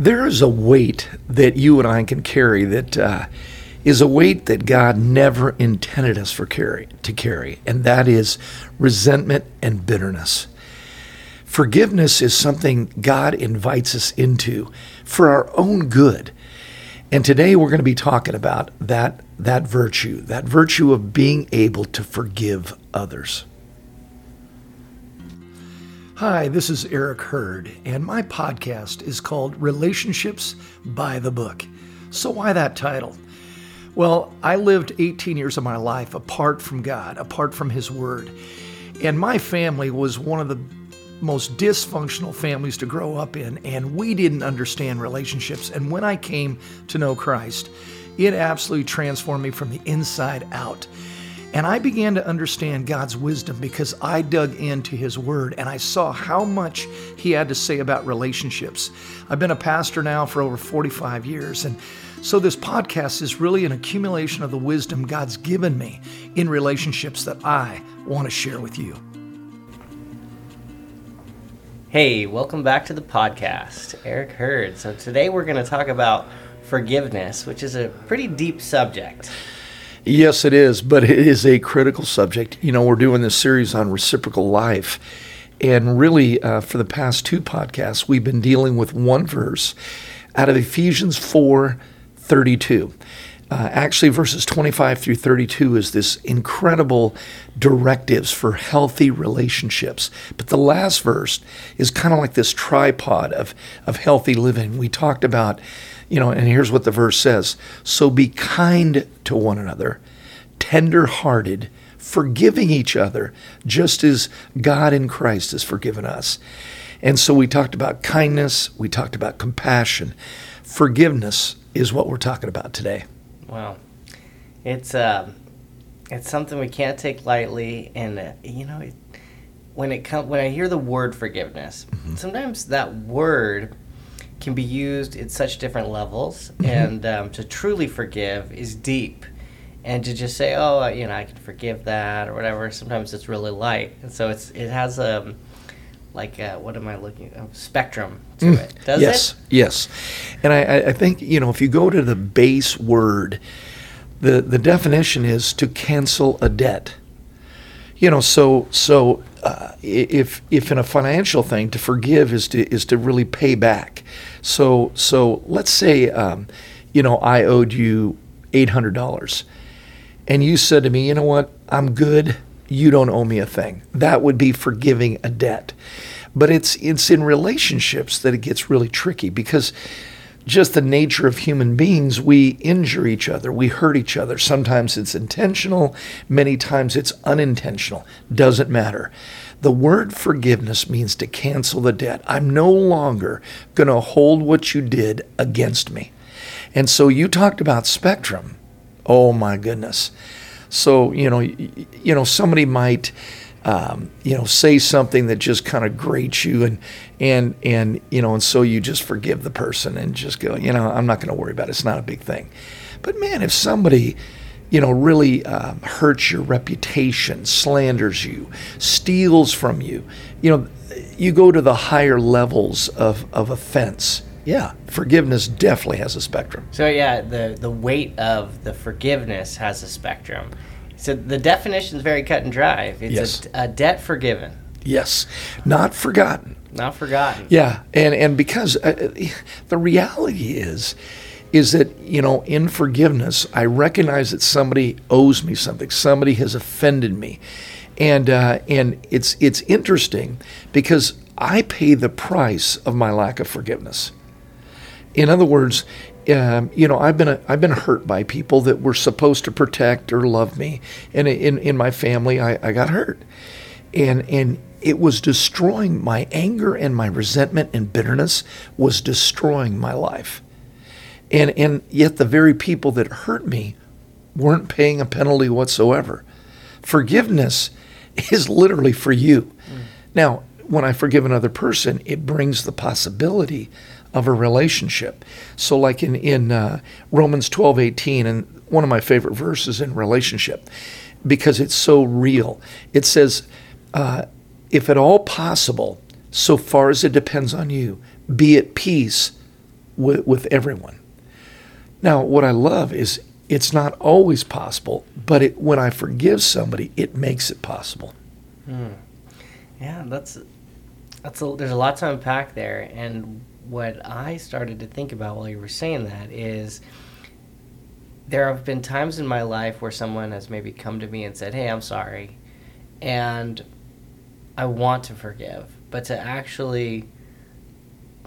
There is a weight that you and I can carry that uh, is a weight that God never intended us for carry to carry, and that is resentment and bitterness. Forgiveness is something God invites us into for our own good. And today we're going to be talking about that that virtue, that virtue of being able to forgive others. Hi, this is Eric Hurd, and my podcast is called Relationships by the Book. So, why that title? Well, I lived 18 years of my life apart from God, apart from His Word. And my family was one of the most dysfunctional families to grow up in, and we didn't understand relationships. And when I came to know Christ, it absolutely transformed me from the inside out. And I began to understand God's wisdom because I dug into His Word and I saw how much He had to say about relationships. I've been a pastor now for over 45 years, and so this podcast is really an accumulation of the wisdom God's given me in relationships that I want to share with you. Hey, welcome back to the podcast. Eric Hurd. So today we're going to talk about forgiveness, which is a pretty deep subject. Yes, it is, but it is a critical subject. You know, we're doing this series on reciprocal life. And really, uh, for the past two podcasts, we've been dealing with one verse out of Ephesians 4 32. Uh, actually, verses 25 through 32 is this incredible directives for healthy relationships. But the last verse is kind of like this tripod of, of healthy living. We talked about you know, and here's what the verse says So be kind to one another, tender hearted, forgiving each other, just as God in Christ has forgiven us. And so we talked about kindness, we talked about compassion. Forgiveness is what we're talking about today. Wow. It's, uh, it's something we can't take lightly. And, uh, you know, it, when, it com- when I hear the word forgiveness, mm-hmm. sometimes that word can be used at such different levels, mm-hmm. and um, to truly forgive is deep. And to just say, "Oh, you know, I can forgive that" or whatever, sometimes it's really light, and so it's it has a um, like a, what am I looking a spectrum to mm. it, does yes, it? Yes, and I, I think you know if you go to the base word, the the definition is to cancel a debt. You know, so so uh, if if in a financial thing to forgive is to is to really pay back. So so let's say um, you know I owed you eight hundred dollars, and you said to me, you know what, I'm good. You don't owe me a thing. That would be forgiving a debt. But it's it's in relationships that it gets really tricky because just the nature of human beings, we injure each other, we hurt each other. Sometimes it's intentional, many times it's unintentional. Doesn't matter. The word forgiveness means to cancel the debt. I'm no longer going to hold what you did against me. And so you talked about spectrum. Oh my goodness. So, you know, you know somebody might um, you know, say something that just kind of grates you, and and and you know, and so you just forgive the person and just go, you know, I'm not going to worry about it. It's not a big thing. But man, if somebody you know, really um, hurts your reputation, slanders you, steals from you, you know, you go to the higher levels of, of offense. Yeah, forgiveness definitely has a spectrum. So yeah, the the weight of the forgiveness has a spectrum. So the definition is very cut and dry. It's yes. a, a debt forgiven. Yes, not forgotten. Not forgotten. Yeah, and and because uh, the reality is is that you know in forgiveness i recognize that somebody owes me something. Somebody has offended me. And uh, and it's it's interesting because i pay the price of my lack of forgiveness. In other words um, you know i've been a, i've been hurt by people that were supposed to protect or love me. And in in my family i, I got hurt. And and it was destroying my anger and my resentment and bitterness was destroying my life and, and yet the very people that hurt me weren't paying a penalty whatsoever. Forgiveness is literally for you. Mm. Now, when I forgive another person, it brings the possibility of a relationship. So, like in, in uh, Romans 12 18, and one of my favorite verses in relationship, because it's so real, it says, uh, If at all possible, so far as it depends on you, be at peace with, with everyone. Now, what I love is it's not always possible, but it, when I forgive somebody, it makes it possible. Hmm. Yeah, that's that's a, there's a lot to unpack there, and what I started to think about while you were saying that is there have been times in my life where someone has maybe come to me and said, "Hey, I'm sorry," and I want to forgive, but to actually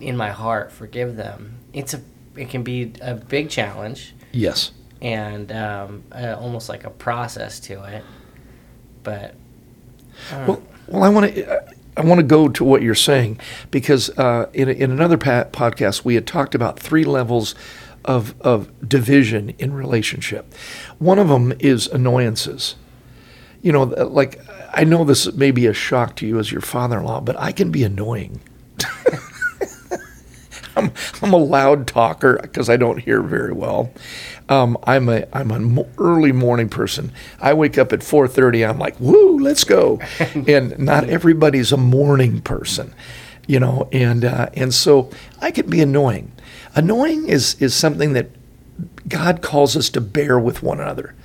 in my heart forgive them, it's a it can be a big challenge Yes. and um, uh, almost like a process to it. But uh, Well, well, I want to. I want to go to what you're saying because uh, in, in another pa- podcast we had talked about three levels of of division in relationship. One of them is annoyances. You know, like I know this may be a shock to you as your father-in-law, but I can be annoying. I'm, I'm a loud talker because I don't hear very well. Um, I'm a I'm an early morning person. I wake up at 4:30. I'm like, woo, let's go. and not everybody's a morning person, you know. And uh, and so I can be annoying. Annoying is is something that God calls us to bear with one another.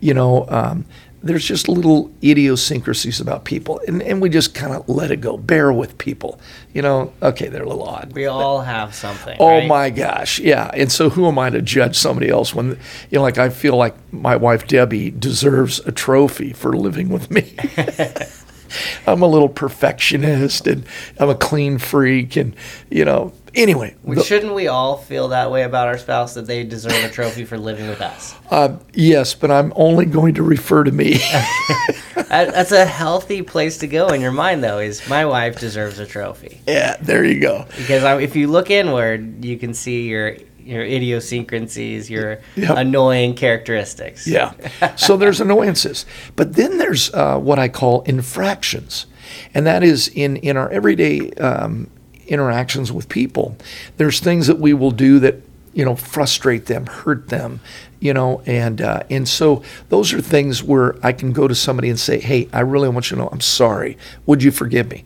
You know, um, there's just little idiosyncrasies about people, and, and we just kind of let it go. Bear with people. You know, okay, they're a little odd. we all have something. Oh right? my gosh, yeah. And so who am I to judge somebody else when you know like I feel like my wife Debbie deserves a trophy for living with me. I'm a little perfectionist and I'm a clean freak and you know anyway the- Shouldn't we all feel that way about our spouse that they deserve a trophy for living with us? uh, yes but I'm only going to refer to me That's a healthy place to go in your mind, though. Is my wife deserves a trophy? yeah there you go Because I, if you look inward, you can see your your idiosyncrasies, your Yep. annoying characteristics. Yeah. So there's annoyances, but then there's uh, what I call infractions, and that is in in our everyday um, interactions with people. There's things that we will do that you know frustrate them, hurt them, you know, and uh, and so those are things where I can go to somebody and say, "Hey, I really want you to know I'm sorry. Would you forgive me?"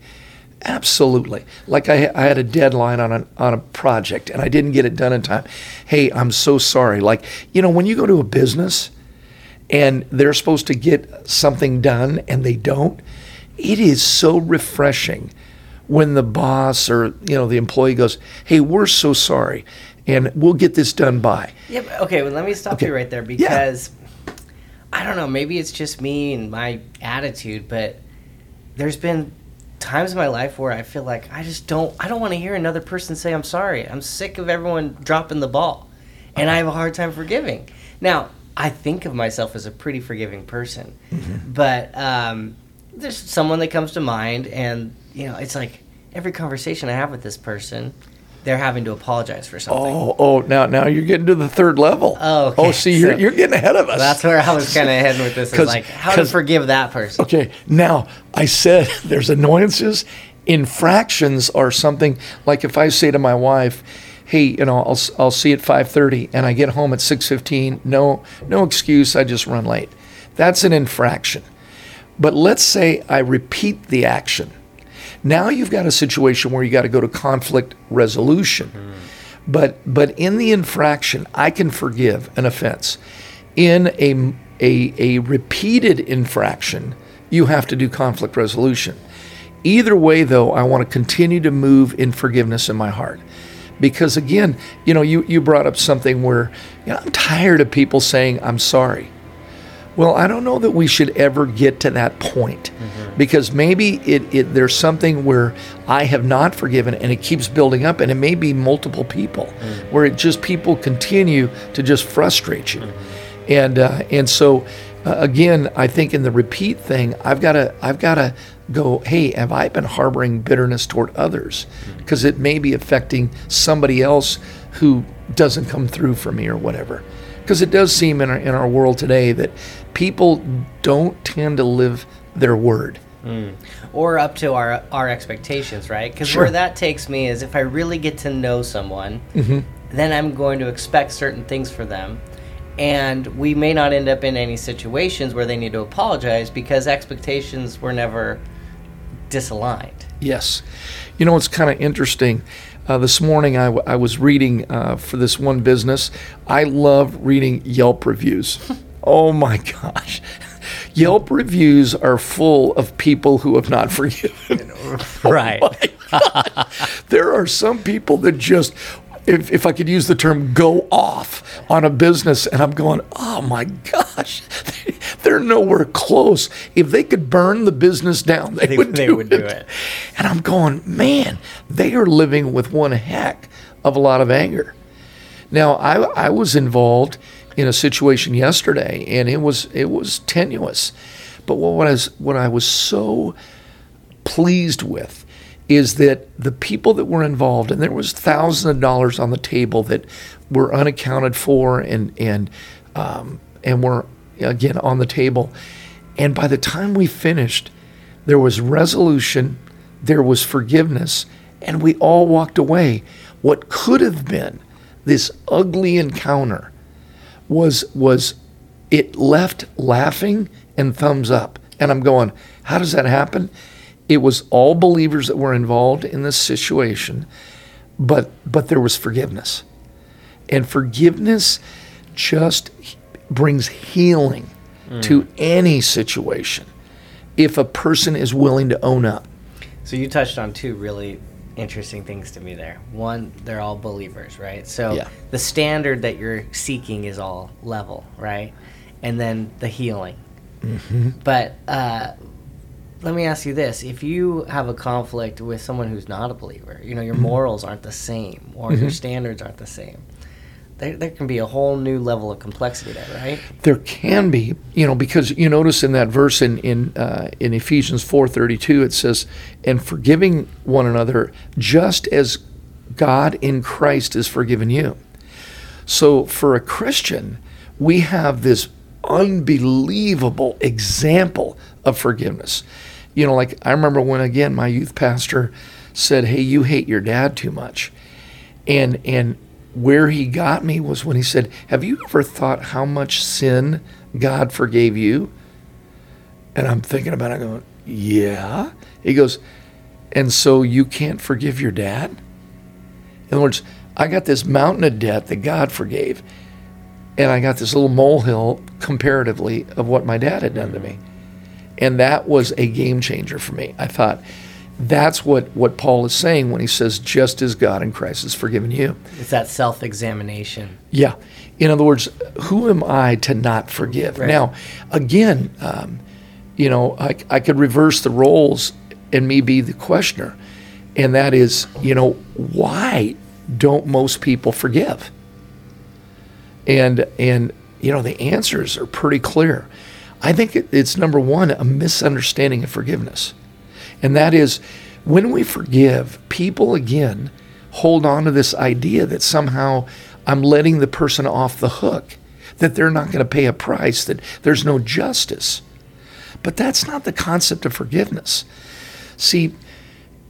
Absolutely. Like I, I had a deadline on on a project and I didn't get it done in time. Hey, I'm so sorry. Like, you know, when you go to a business and they're supposed to get something done and they don't, it is so refreshing when the boss or, you know, the employee goes, Hey, we're so sorry and we'll get this done by. Yeah, but- okay, well, let me stop Okay. you right there because I don't know, maybe it's just me and my attitude, but there's been times in my life where I feel like I just don't I don't want to hear another person say I'm sorry. I'm sick of everyone dropping the ball. And I have a hard time forgiving. Now, I think of myself as a pretty forgiving person. But um, there's someone that comes to mind and you know, it's like every conversation I have with this person, they're having to apologize for something. Oh, oh, now, now you're getting to the third level. Oh, okay. oh, see, you're, So- you're getting ahead of us. That's where I was kind of heading with this. Is like how to forgive that person. Okay, now I said there's annoyances. Infractions are something like if I say to my wife, "Hey, you know, I'll I'll see you at 5:30," and I get home at 6:15. No, no excuse. I just run late. That's an infraction. But let's say I repeat the action. Now you've got a situation where you got to go to conflict resolution. But but in the infraction, I can forgive an offense. In a a, a repeated infraction, you have to do conflict resolution. Either way, though, I want to continue to move in forgiveness in my heart. Because again, you know, you, you brought up something where you know, I'm tired of people saying, I'm sorry. Well, I don't know that we should ever get to that point because maybe it, it there's something where I have not forgiven and it keeps building up, and it may be multiple people where it just people continue to just frustrate you, and uh, and so uh, again, I think in the repeat thing, I've got to I've got to go. Hey, have I been harboring bitterness toward others? Because it may be affecting somebody else who doesn't come through for me or whatever. Because it does seem in our, in our world today that people don't tend to live their word. Or up to our our expectations, right? Because Sure. where that takes me is if I really get to know someone, Mm-hmm. then I'm going to expect certain things for them. And we may not end up in any situations where they need to apologize because expectations were never disaligned. Yes. You know, it's kind of interesting. Uh, this morning, I, w- I was reading uh, for this one business. I love reading Yelp reviews. oh my gosh. Yelp reviews are full of people who have not forgiven. Right. Oh there are some people that just, if, if I could use the term, go off on a business, and I'm going, oh my gosh, they're nowhere close. If they could burn the business down, they, They- would, they do, would do it. it. And I'm going, man, they are living with one heck of a lot of anger. Now, I, I was involved in a situation yesterday, and it was it was tenuous. But what was what I was so pleased with is that the people that were involved, and there was thousands of dollars on the table that were unaccounted for, and and um, and were again on the table. And by the time we finished, there was resolution, there was forgiveness, and we all walked away. What could have been this ugly encounter was was it left laughing and thumbs up. And I'm going, how does that happen? It was all believers that were involved in this situation, but but there was forgiveness. And forgiveness just brings healing mm. to any situation if a person is willing to own up. So you touched on two really interesting things to me there. One, they're all believers, right? So Yeah. the standard that you're seeking is all level, right? And then the healing. Mm-hmm. But uh, let me ask you this: If you have a conflict with someone who's not a believer, you know your Mm-hmm. morals aren't the same, or your standards aren't the same. There, there can be a whole new level of complexity there, right? There can be, you know, because you notice in that verse in in uh, in Ephesians four thirty two it says, "And forgiving one another, just as God in Christ has forgiven you." So for a Christian, we have this unbelievable example of forgiveness. You know, like I remember when again my youth pastor said, "Hey, you hate your dad too much," and and where he got me was when he said, "Have you ever thought how much sin God forgave you?" And I'm thinking about it, going, "Yeah." He goes, "And so you can't forgive your dad?" In other words, I got this mountain of debt that God forgave, and I got this little molehill comparatively of what my dad had done to me. And that was a game changer for me. I thought, that's what, what Paul is saying when he says, just as God in Christ has forgiven you. It's that self-examination. Yeah. In other words, who am I to not forgive? Right. Now, again, um, you know, I, I could reverse the roles and me be the questioner. And that is, you know, why don't most people forgive? And, and, you know, the answers are pretty clear. I think it, it's number one, a misunderstanding of forgiveness. And that is when we forgive, people again hold on to this idea that somehow I'm letting the person off the hook, that they're not going to pay a price, that there's no justice. But that's not the concept of forgiveness. See,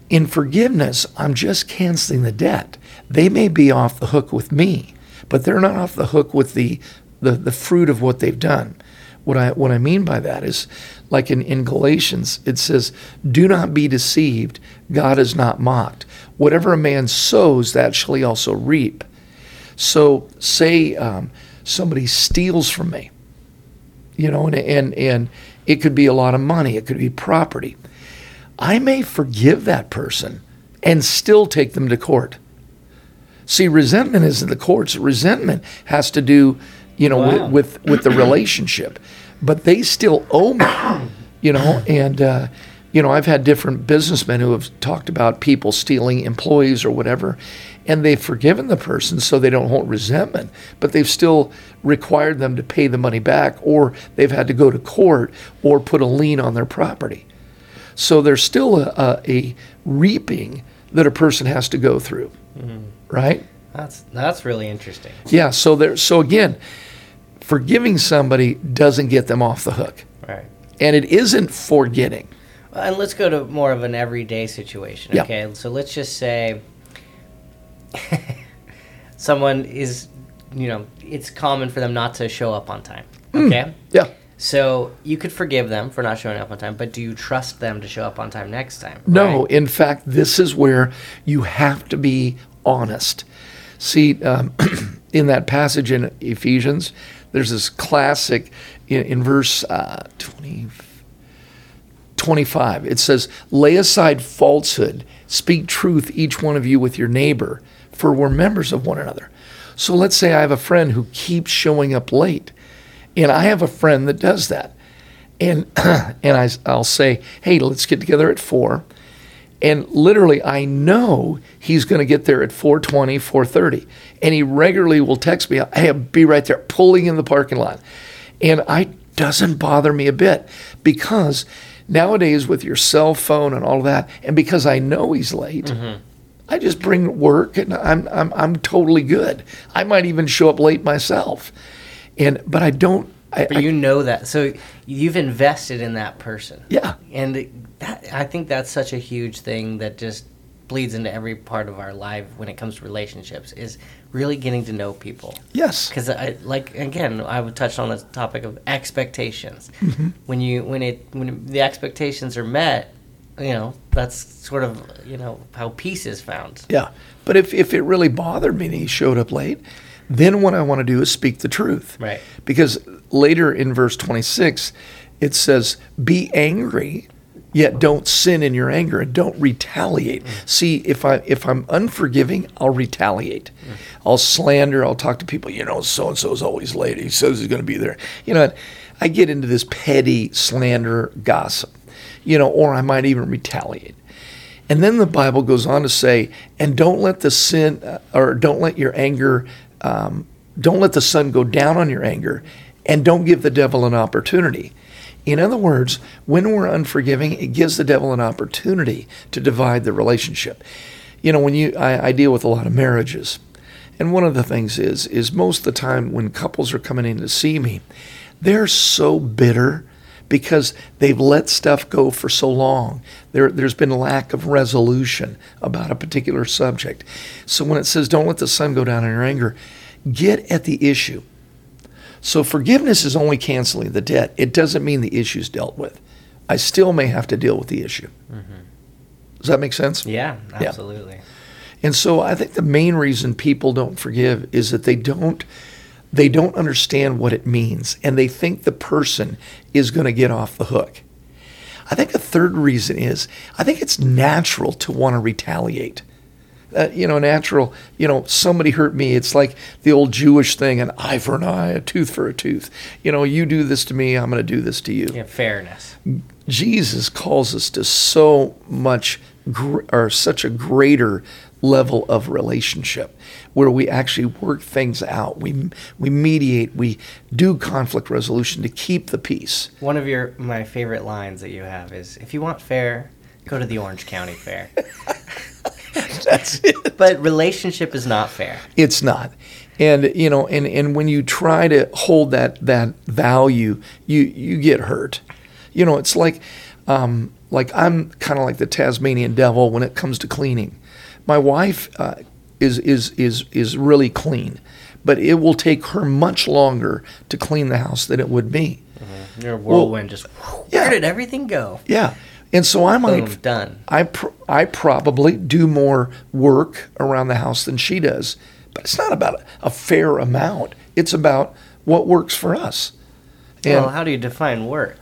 in forgiveness, I'm just canceling the debt. They may be off the hook with me, but they're not off the hook with the, the, the fruit of what they've done. What I, what I mean by that is, like in, in Galatians, it says, Do not be deceived. God is not mocked. Whatever a man sows, that shall he also reap. So, say um, somebody steals from me, you know, and, and, and it could be a lot of money, it could be property. I may forgive that person and still take them to court. See, resentment isn't the courts. Resentment has to do, you know, Wow. with, with with the relationship. But they still owe me, you know. And uh, you know, I've had different businessmen who have talked about people stealing employees or whatever, and they've forgiven the person so they don't hold resentment. But they've still required them to pay the money back, or they've had to go to court or put a lien on their property. So there's still a, a, a reaping that a person has to go through, right? That's that's really interesting. Yeah. So there. So again, forgiving somebody doesn't get them off the hook, Right. and it isn't forgetting. And let's go to more of an everyday situation. Yeah. Okay, so let's just say someone is, you know, it's common for them not to show up on time. Hmm. Okay, Yeah. So you could forgive them for not showing up on time, but do you trust them to show up on time next time? No, in fact, this is where you have to be honest. See, um, in that passage in Ephesians, there's this classic in, in verse uh, 20, 25. It says, Lay aside falsehood, speak truth, each one of you with your neighbor, for we're members of one another. So let's say I have a friend who keeps showing up late, and I have a friend that does that. And, and I, I'll say, Hey, let's get together at four. And literally, I know he's going to get there at 4:20, 4:30, and he regularly will text me, "Hey, I'll be right there," pulling in the parking lot, and I doesn't bother me a bit because nowadays with your cell phone and all that, and because I know he's late, mm-hmm. I just bring work and I'm I'm I'm totally good. I might even show up late myself, and but I don't. I, But you know that, so you've invested in that person. yeah, and that, I think that's such a huge thing that just bleeds into every part of our life when it comes to relationships is really getting to know people. yes, Because I like again, I would touch on the topic of expectations. Mm-hmm. When you when it when the expectations are met, you know that's sort of you know how peace is found. Yeah. But if, if it really bothered me and he showed up late, then what I want to do is speak the truth. Right. Because later in verse 26, it says, Be angry, yet don't sin in your anger and don't retaliate. See, if, I, if I'm unforgiving, I'll retaliate. I'll slander, I'll talk to people, you know, so and so's always late. He says he's going to be there. You know, I get into this petty slander gossip, you know, or I might even retaliate. And then the Bible goes on to say, and don't let the sin, uh, or don't let your anger, um, don't let the sun go down on your anger, and don't give the devil an opportunity. In other words, when we're unforgiving, it gives the devil an opportunity to divide the relationship. You know, when you, I, I deal with a lot of marriages, and one of the things is, is most of the time when couples are coming in to see me, they're so bitter because they've let stuff go for so long. There, there's been lack of resolution about a particular subject. So when it says, don't let the sun go down in your anger, get at the issue. So forgiveness is only canceling the debt. It doesn't mean the issue's dealt with. I still may have to deal with the issue. Mm-hmm. Does that make sense? Yeah, Yeah. absolutely. And so I think the main reason people don't forgive is that they don't they don't understand what it means and they think the person is going to get off the hook. I think a third reason is I think it's natural to want to retaliate. Uh, you know, natural, you know, somebody hurt me. It's like the old Jewish thing an eye for an eye, a tooth for a tooth. You know, you do this to me, I'm going to do this to you. Yeah, fairness. Jesus calls us to so much gr- or such a greater level of relationship where we actually work things out. We we mediate, we do conflict resolution to keep the peace. One of your my favorite lines that you have is, "If you want fair, go to the Orange County Fair." That's it. but relationship is not fair. It's not. And you know, and, and when you try to hold that that value, you you get hurt. You know, it's like um, like I'm kind of like the Tasmanian devil when it comes to cleaning. My wife uh, is is is is really clean, but it will take her much longer to clean the house than it would me. Your whirlwind just. yeah. Where did everything go? Yeah. And so I might Boom, done. I pr- I probably do more work around the house than she does, but it's not about a fair amount. It's about what works for us. And well, how do you define work?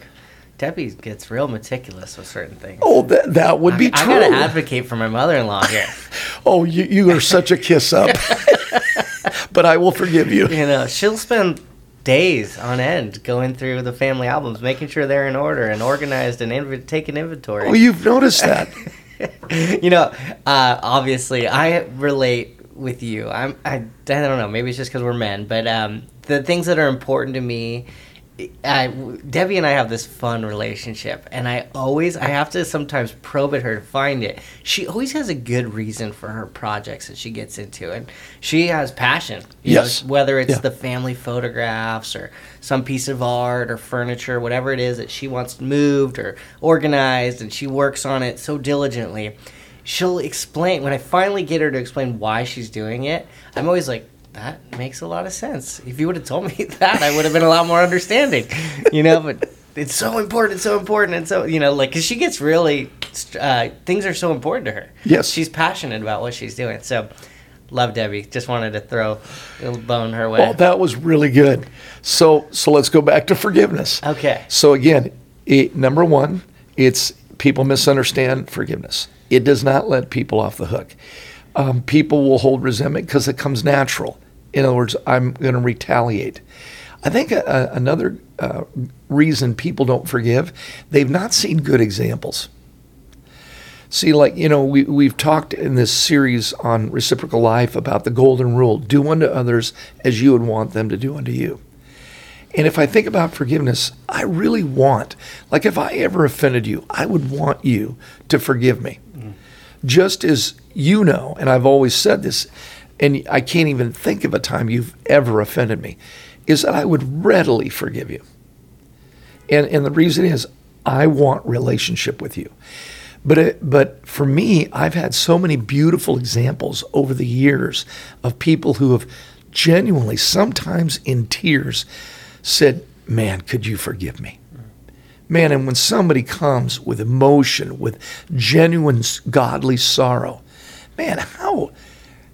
Debbie gets real meticulous with certain things. oh, that that would be I, I true. gotta advocate for my mother-in-law here. oh, you you are such a kiss up. but I will forgive you. you know, she'll spend days on end going through the family albums, making sure they're in order and organized and inv- taking inventory. Well, you've noticed that. you know, uh, obviously, I relate with you. I'm, I, I don't know, maybe it's just because we're men, but um, the things that are important to me. I, Debbie and I have this fun relationship, and I always I have to sometimes probe at her to find it. She always has a good reason for her projects that she gets into, and she has passion. you know, Yes. whether it's Yeah. the family photographs or some piece of art or furniture, whatever it is that she wants moved or organized, and she works on it so diligently. She'll explain when I finally get her to explain why she's doing it. I'm always like, that makes a lot of sense. If you would have told me that, I would have been a lot more understanding, you know. But it's so important, it's so important, and so you know, like, cause she gets really uh, things are so important to her. Yes. she's passionate about what she's doing. So, love Debbie. Just wanted to throw a little bone her way. Well, that was really good. So, so let's go back to forgiveness. okay. So again, it, number one, it's people misunderstand forgiveness. It does not let people off the hook. Um, people will hold resentment because it comes natural. In other words, I'm going to retaliate. I think a, a, another uh, reason people don't forgive, they've not seen good examples. See, like, you know, we, we've talked in this series on reciprocal life about the golden rule do unto others as you would want them to do unto you. And if I think about forgiveness, I really want, like, if I ever offended you, I would want you to forgive me. Just as you know, and I've always said this, and I can't even think of a time you've ever offended me, is that I would readily forgive you. And, and the reason is, I want relationship with you. But it, but for me, I've had so many beautiful examples over the years of people who have genuinely, sometimes in tears, said, "Man, could you forgive me?" Man, and when somebody comes with emotion, with genuine godly sorrow, man, how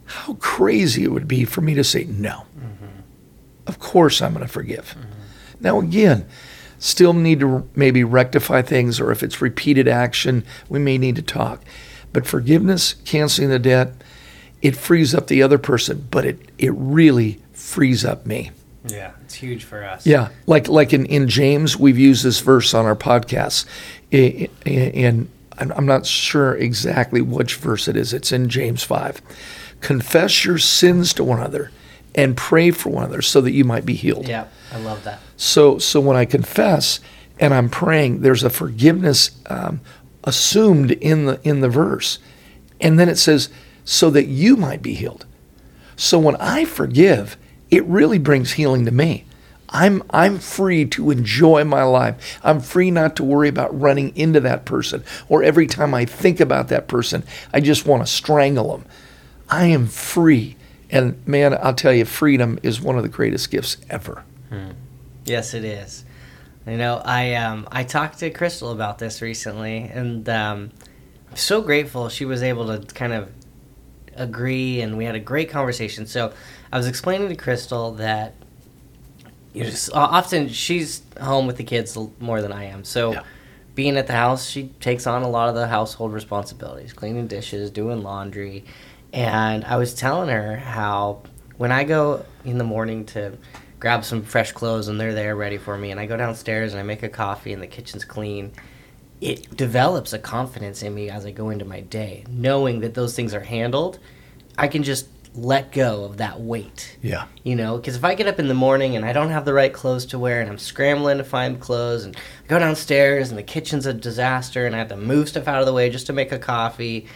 how crazy it would be for me to say no. Mm-hmm. Of course, I'm going to forgive. Mm-hmm. Now, again, still need to maybe rectify things, or if it's repeated action, we may need to talk. But forgiveness, canceling the debt, it frees up the other person, but it, it really frees up me. Yeah, it's huge for us. Yeah, like like in, in James, we've used this verse on our I- and I'm I'm not sure exactly which verse it is. It's in James five. Confess your sins to one another, and pray for one another, so that you might be healed. Yeah, I love that. So, so when I confess and I'm praying, there's a forgiveness um, assumed in the in the verse, and then it says, "So that you might be healed." So when I forgive, it really brings healing to me. I'm I'm free to enjoy my life. I'm free not to worry about running into that person or every time I think about that person, I just want to strangle them. I am free. And man, I'll tell you, freedom is one of the greatest gifts ever. Yes, it is. You know, I um, I talked to Crystal about this recently, and um, I'm so grateful she was able to kind of agree, and we had a great conversation. So I was explaining to Crystal that you just, often she's home with the kids more than I am. So Yeah. being at the house, she takes on a lot of the household responsibilities, cleaning dishes, doing laundry. And I was telling her how when I go in the morning to grab some fresh clothes and they're there ready for me, and I go downstairs and I make a coffee and the kitchen's clean, it develops a confidence in me as I go into my day, knowing that those things are handled. I can just let go of that weight. Yeah. You know, because if I get up in the morning and I don't have the right clothes to wear and I'm scrambling to find clothes and I go downstairs and the kitchen's a disaster and I have to move stuff out of the way just to make a coffee,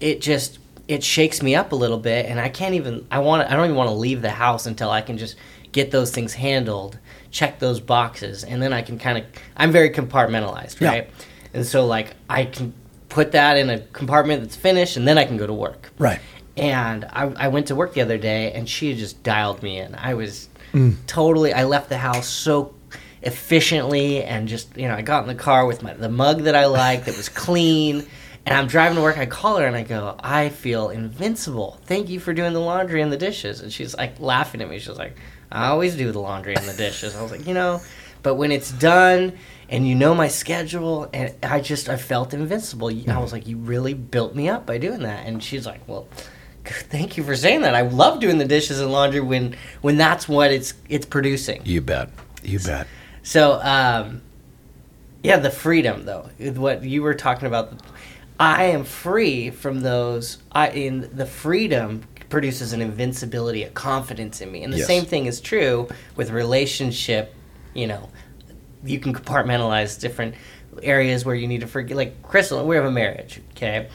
it just it shakes me up a little bit and I can't even I want I don't even want to leave the house until I can just get those things handled, check those boxes, and then I can kind of I'm very compartmentalized, Yeah. right? And so like I can put that in a compartment that's finished and then I can go to work. Right. And I, I went to work the other day, and she had just dialed me in. I was mm. totally. I left the house so efficiently, and just you know, I got in the car with my the mug that I liked that was clean, and I'm driving to work. I call her and I go, I feel invincible. Thank you for doing the laundry and the dishes. And she's like laughing at me. She's like, I always do the laundry and the dishes. I was like, you know, but when it's done and you know my schedule and i just i felt invincible i mm. was like you really built me up by doing that and she's like well thank you for saying that i love doing the dishes and laundry when when that's what it's it's producing You bet. You bet. so um yeah the freedom though what you were talking about i am free from those i in the freedom produces an invincibility a confidence in me and the Yes. same thing is true with relationship you know you can compartmentalize different areas where you need to forget like crystal we have a marriage okay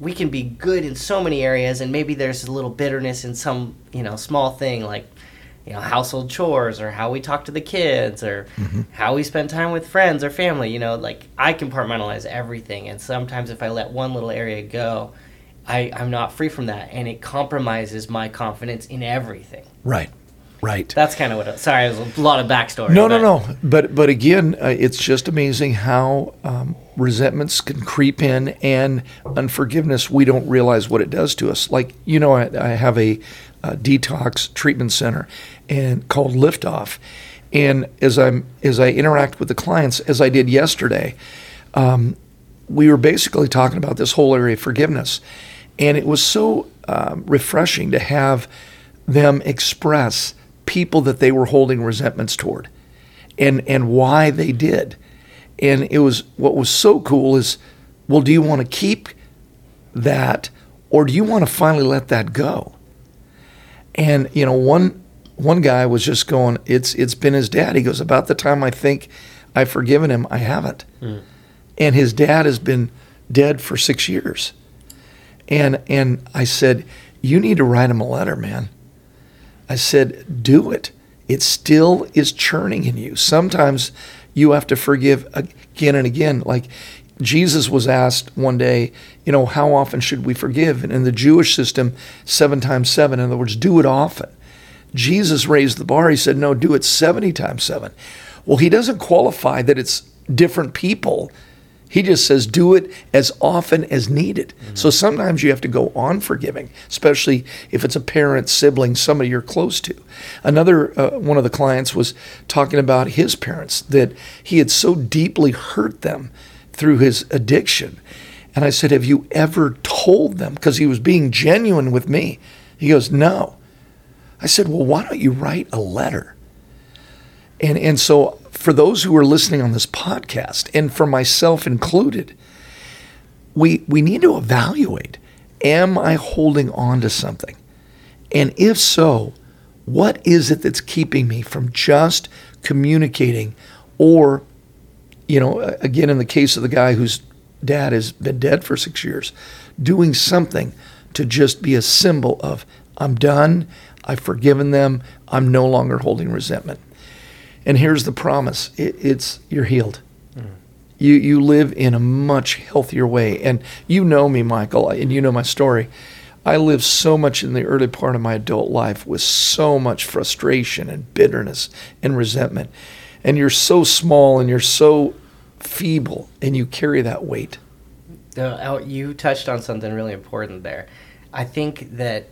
we can be good in so many areas and maybe there's a little bitterness in some you know small thing like you know household chores or how we talk to the kids or mm-hmm. how we spend time with friends or family you know like i compartmentalize everything and sometimes if i let one little area go I, I'm not free from that, and it compromises my confidence in everything. Right. Right. That's kind of what. It, sorry, it was a lot of backstory. No, no, but- no. But but again, uh, it's just amazing how um, resentments can creep in and unforgiveness. We don't realize what it does to us. Like you know, I, I have a, uh detox treatment center and called Liftoff, and as I'm as I interact with the clients, as I did yesterday, um, we were basically talking about this whole area of forgiveness, and it was so um, refreshing to have them express people that they were holding resentments toward and and why they did. And it was what was so cool is well do you want to keep that or do you want to finally let that go? And you know one one guy was just going it's it's been his dad. He goes about the time i think i've forgiven him i haven't. Hmm. And his dad has been dead for 6 years. And and i said you need to write him a letter man I said, do it. It still is churning in you. Sometimes you have to forgive again and again. Like Jesus was asked one day, you know, how often should we forgive? And in the Jewish system, seven times seven. In other words, do it often. Jesus raised the bar. He said, no, do it 70 times seven. Well, he doesn't qualify that it's different people. He just says do it as often as needed. So sometimes you have to go on forgiving, especially if it's a parent, sibling, somebody you're close to. Another uh, one of the clients was talking about his parents that he had so deeply hurt them through his addiction. And I said, "Have you ever told them?" Because he was being genuine with me. He goes, "No." I said, "Well, why don't you write a letter?" And and so for those who are listening on this podcast, and for myself included, we we need to evaluate: Am I holding on to something? And if so, what is it that's keeping me from just communicating, or, you know, again in the case of the guy whose dad has been dead for six years, doing something to just be a symbol of I'm done, I've forgiven them, I'm no longer holding resentment. And here's the promise: it, it's you're healed. You you live in a much healthier way. And you know me, Michael, and you know my story. I lived so much in the early part of my adult life with so much frustration and bitterness and resentment. And you're so small and you're so feeble, and you carry that weight. Uh, you touched on something really important there. I think that,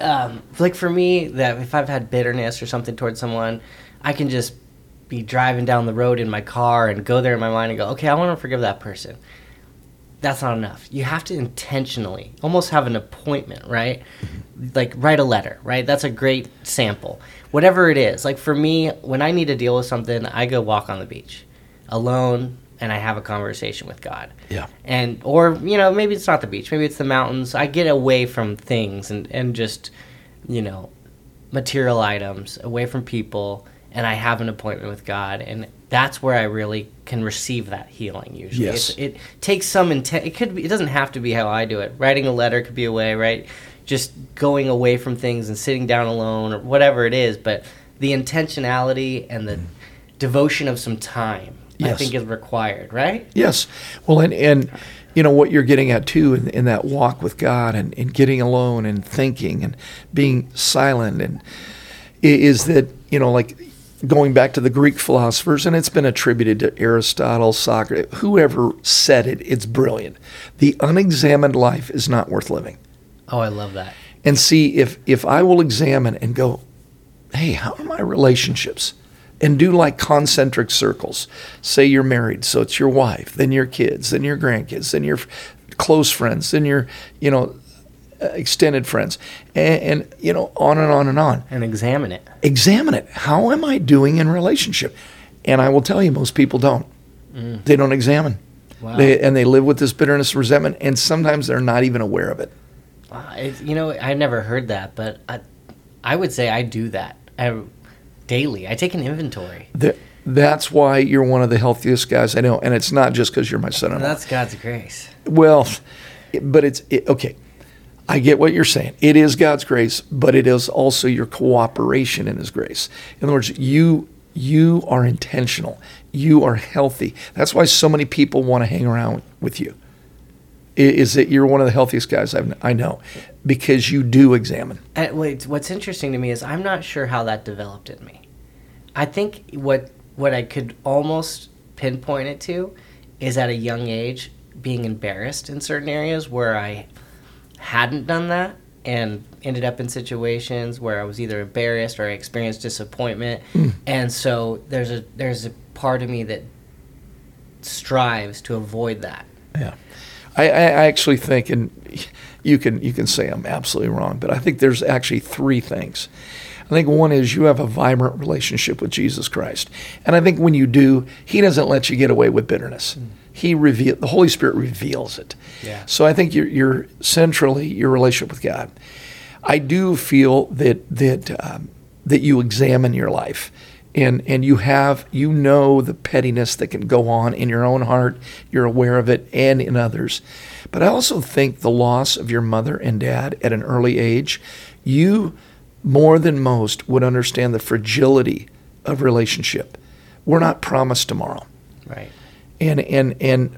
um, like for me, that if I've had bitterness or something towards someone, I can just be driving down the road in my car and go there in my mind and go, okay, I want to forgive that person. That's not enough. You have to intentionally almost have an appointment, right? Mm-hmm. Like write a letter, right? That's a great sample. Whatever it is. Like for me, when I need to deal with something, I go walk on the beach alone and I have a conversation with God. Yeah. And or you know, maybe it's not the beach, maybe it's the mountains. I get away from things and and just, you know, material items, away from people and I have an appointment with God, and that's where I really can receive that healing. Usually, Yes. It takes some intent. It could be. It doesn't have to be how I do it. Writing a letter could be a way, right? Just going away from things and sitting down alone, or whatever it is. But the intentionality and the devotion of some time, I think, is required, right? Yes. Well, and, and you know, what you're getting at too in, in that walk with God and, and getting alone and thinking and being silent and is that, you know, like going back to the Greek philosophers, and it's been attributed to Aristotle, Socrates, whoever said it, it's brilliant. The unexamined life is not worth living. Oh, I love that. And see if, if I will examine and go, hey, how are my relationships? And do like concentric circles. Say you're married, so it's your wife, then your kids, then your grandkids, then your close friends, then your, you know, extended friends, and, and you know, on and on and on. And examine it. Examine it. How am I doing in relationship? And I will tell you, most people don't. Mm. They don't examine. Wow. They, and they live with this bitterness, resentment, and sometimes they're not even aware of it. Wow, it, you know, I never heard that, but I, I would say I do that I, daily. I take an inventory. That, that's why you're one of the healthiest guys I know, and it's not just because you're my son-in-law. That's God's grace. well, but it's it, okay. I get what you're saying. It is God's grace, but it is also your cooperation in His grace. In other words, you you are intentional. You are healthy. That's why so many people want to hang around with you. is that you're one of the healthiest guys I've, I know because you do examine. And wait, what's interesting to me is I'm not sure how that developed in me. I think what what I could almost pinpoint it to is at a young age being embarrassed in certain areas where I hadn't done that and ended up in situations where I was either embarrassed or I experienced disappointment. Hmm. And so there's a there's a part of me that strives to avoid that. Yeah, I, I actually think, and you can you can say I'm absolutely wrong, but I think there's actually three things. I think one is you have a vibrant relationship with Jesus Christ, and I think when you do, He doesn't let you get away with bitterness. Hmm. He reveal the Holy Spirit reveals it. Yeah. So I think you're, you're centrally your relationship with God. I do feel that that um, that you examine your life, and and you have you know the pettiness that can go on in your own heart. You're aware of it and in others, but I also think the loss of your mother and dad at an early age, you more than most would understand the fragility of relationship. We're not promised tomorrow Right. And and and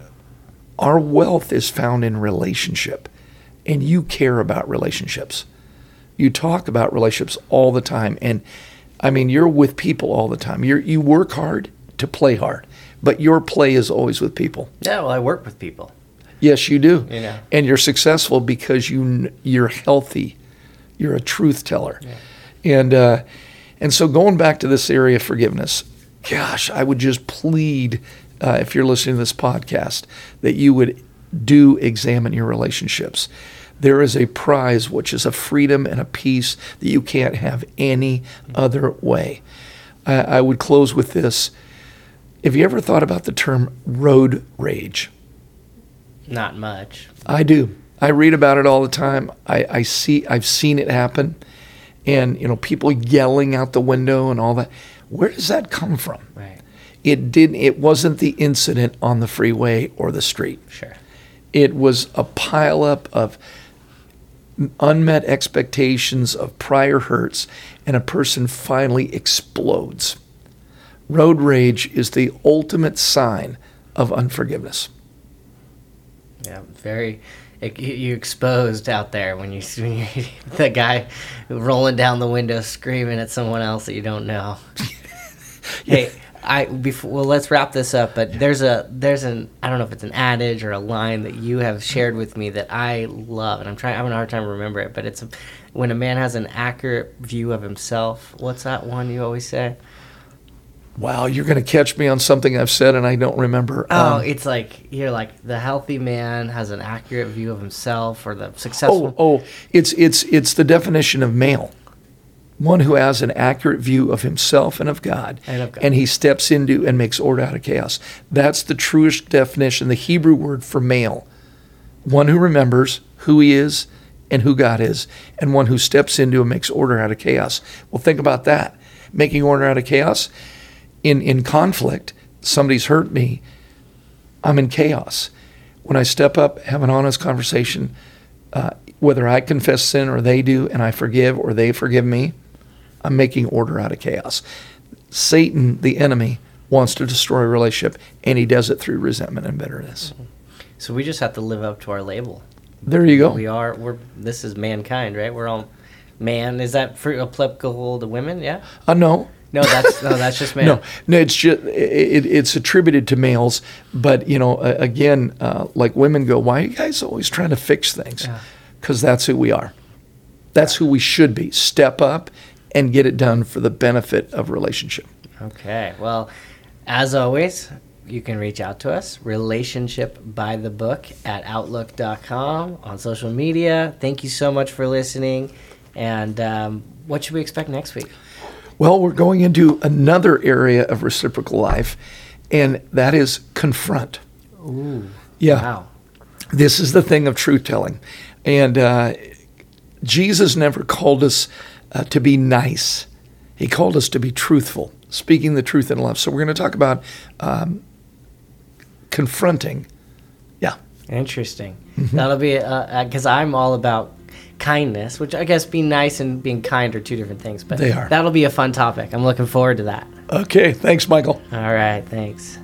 our wealth is found in relationship. And you care about relationships. You talk about relationships all the time. And i mean you're with people all the time. You you work hard to play hard but your play is always with people. Yeah, well I work with people. yes you do. You know. and you're successful because you you're healthy. You're a truth teller. And uh, and so going back to this area of forgiveness gosh i would just plead uh, if you're listening to this podcast that you would do examine your relationships there is a prize which is a freedom and a peace that you can't have any other way I, I would close with this have you ever thought about the term road rage Not much. I do. I read about it all the time. I, I see. I've seen it happen, and you know, people yelling out the window and all that. Where does that come from? Right. It didn't. It wasn't the incident on the freeway or the street. Sure. It was a pileup of unmet expectations of prior hurts, and a person finally explodes. Road rage is the ultimate sign of unforgiveness. Yeah, very. It, you- exposed out there when you when you the guy rolling down the window screaming at someone else that you don't know. hey, I before well, let's wrap this up. But there's a there's an I don't know if it's an adage or a line that you have shared with me that I love, and I'm trying. I'm having a hard time remember it. But it's a, when a man has an accurate view of himself. What's that one you always say? Wow, you're going to catch me on something I've said and I don't remember. Oh, Um, it's like you're like the healthy man has an accurate view of himself, or the successful. oh, oh, it's it's it's the definition of male. One who has an accurate view of himself and of God, And of God. and he steps into and makes order out of chaos. That's the truest definition, the Hebrew word for male. One who remembers who he is and who God is, and one who steps into and makes order out of chaos. Well, think about that. Making order out of chaos in in conflict. Somebody's hurt me. I'm in chaos. When I step up, have an honest conversation, uh, whether I confess sin or they do, and I forgive or they forgive me, I'm making order out of chaos. Satan, the enemy, wants to destroy a relationship, and he does it through resentment and bitterness. So we just have to live up to our label. There you go. We are. We're. This is mankind, right? We're all man. Is that for applicable to women? Yeah. Uh, no, No, that's no. That's just man. no, no. It's just it, it's attributed to males, but you know, again, uh, like women go, why are you guys always trying to fix things? Yeah. Because that's who we are. That's who we should be. Step up and get it done for the benefit of relationship. Okay. Well, as always, you can reach out to us. Relationship by the book at outlook.com on social media. Thank you so much for listening. And um, what should we expect next week? Well, we're going into another area of reciprocal life, and that is confront. Ooh. Yeah. Wow. This is the thing of truth telling. And uh, Jesus never called us uh, to be nice, He called us to be truthful, speaking the truth in love. So we're going to talk about um, confronting. Yeah. Interesting. Mm-hmm. That'll be because I'm all about kindness, which I guess being nice and being kind are two different things. But They are. That'll be a fun topic. I'm looking forward to that. Okay. Thanks, Michael. All right. Thanks.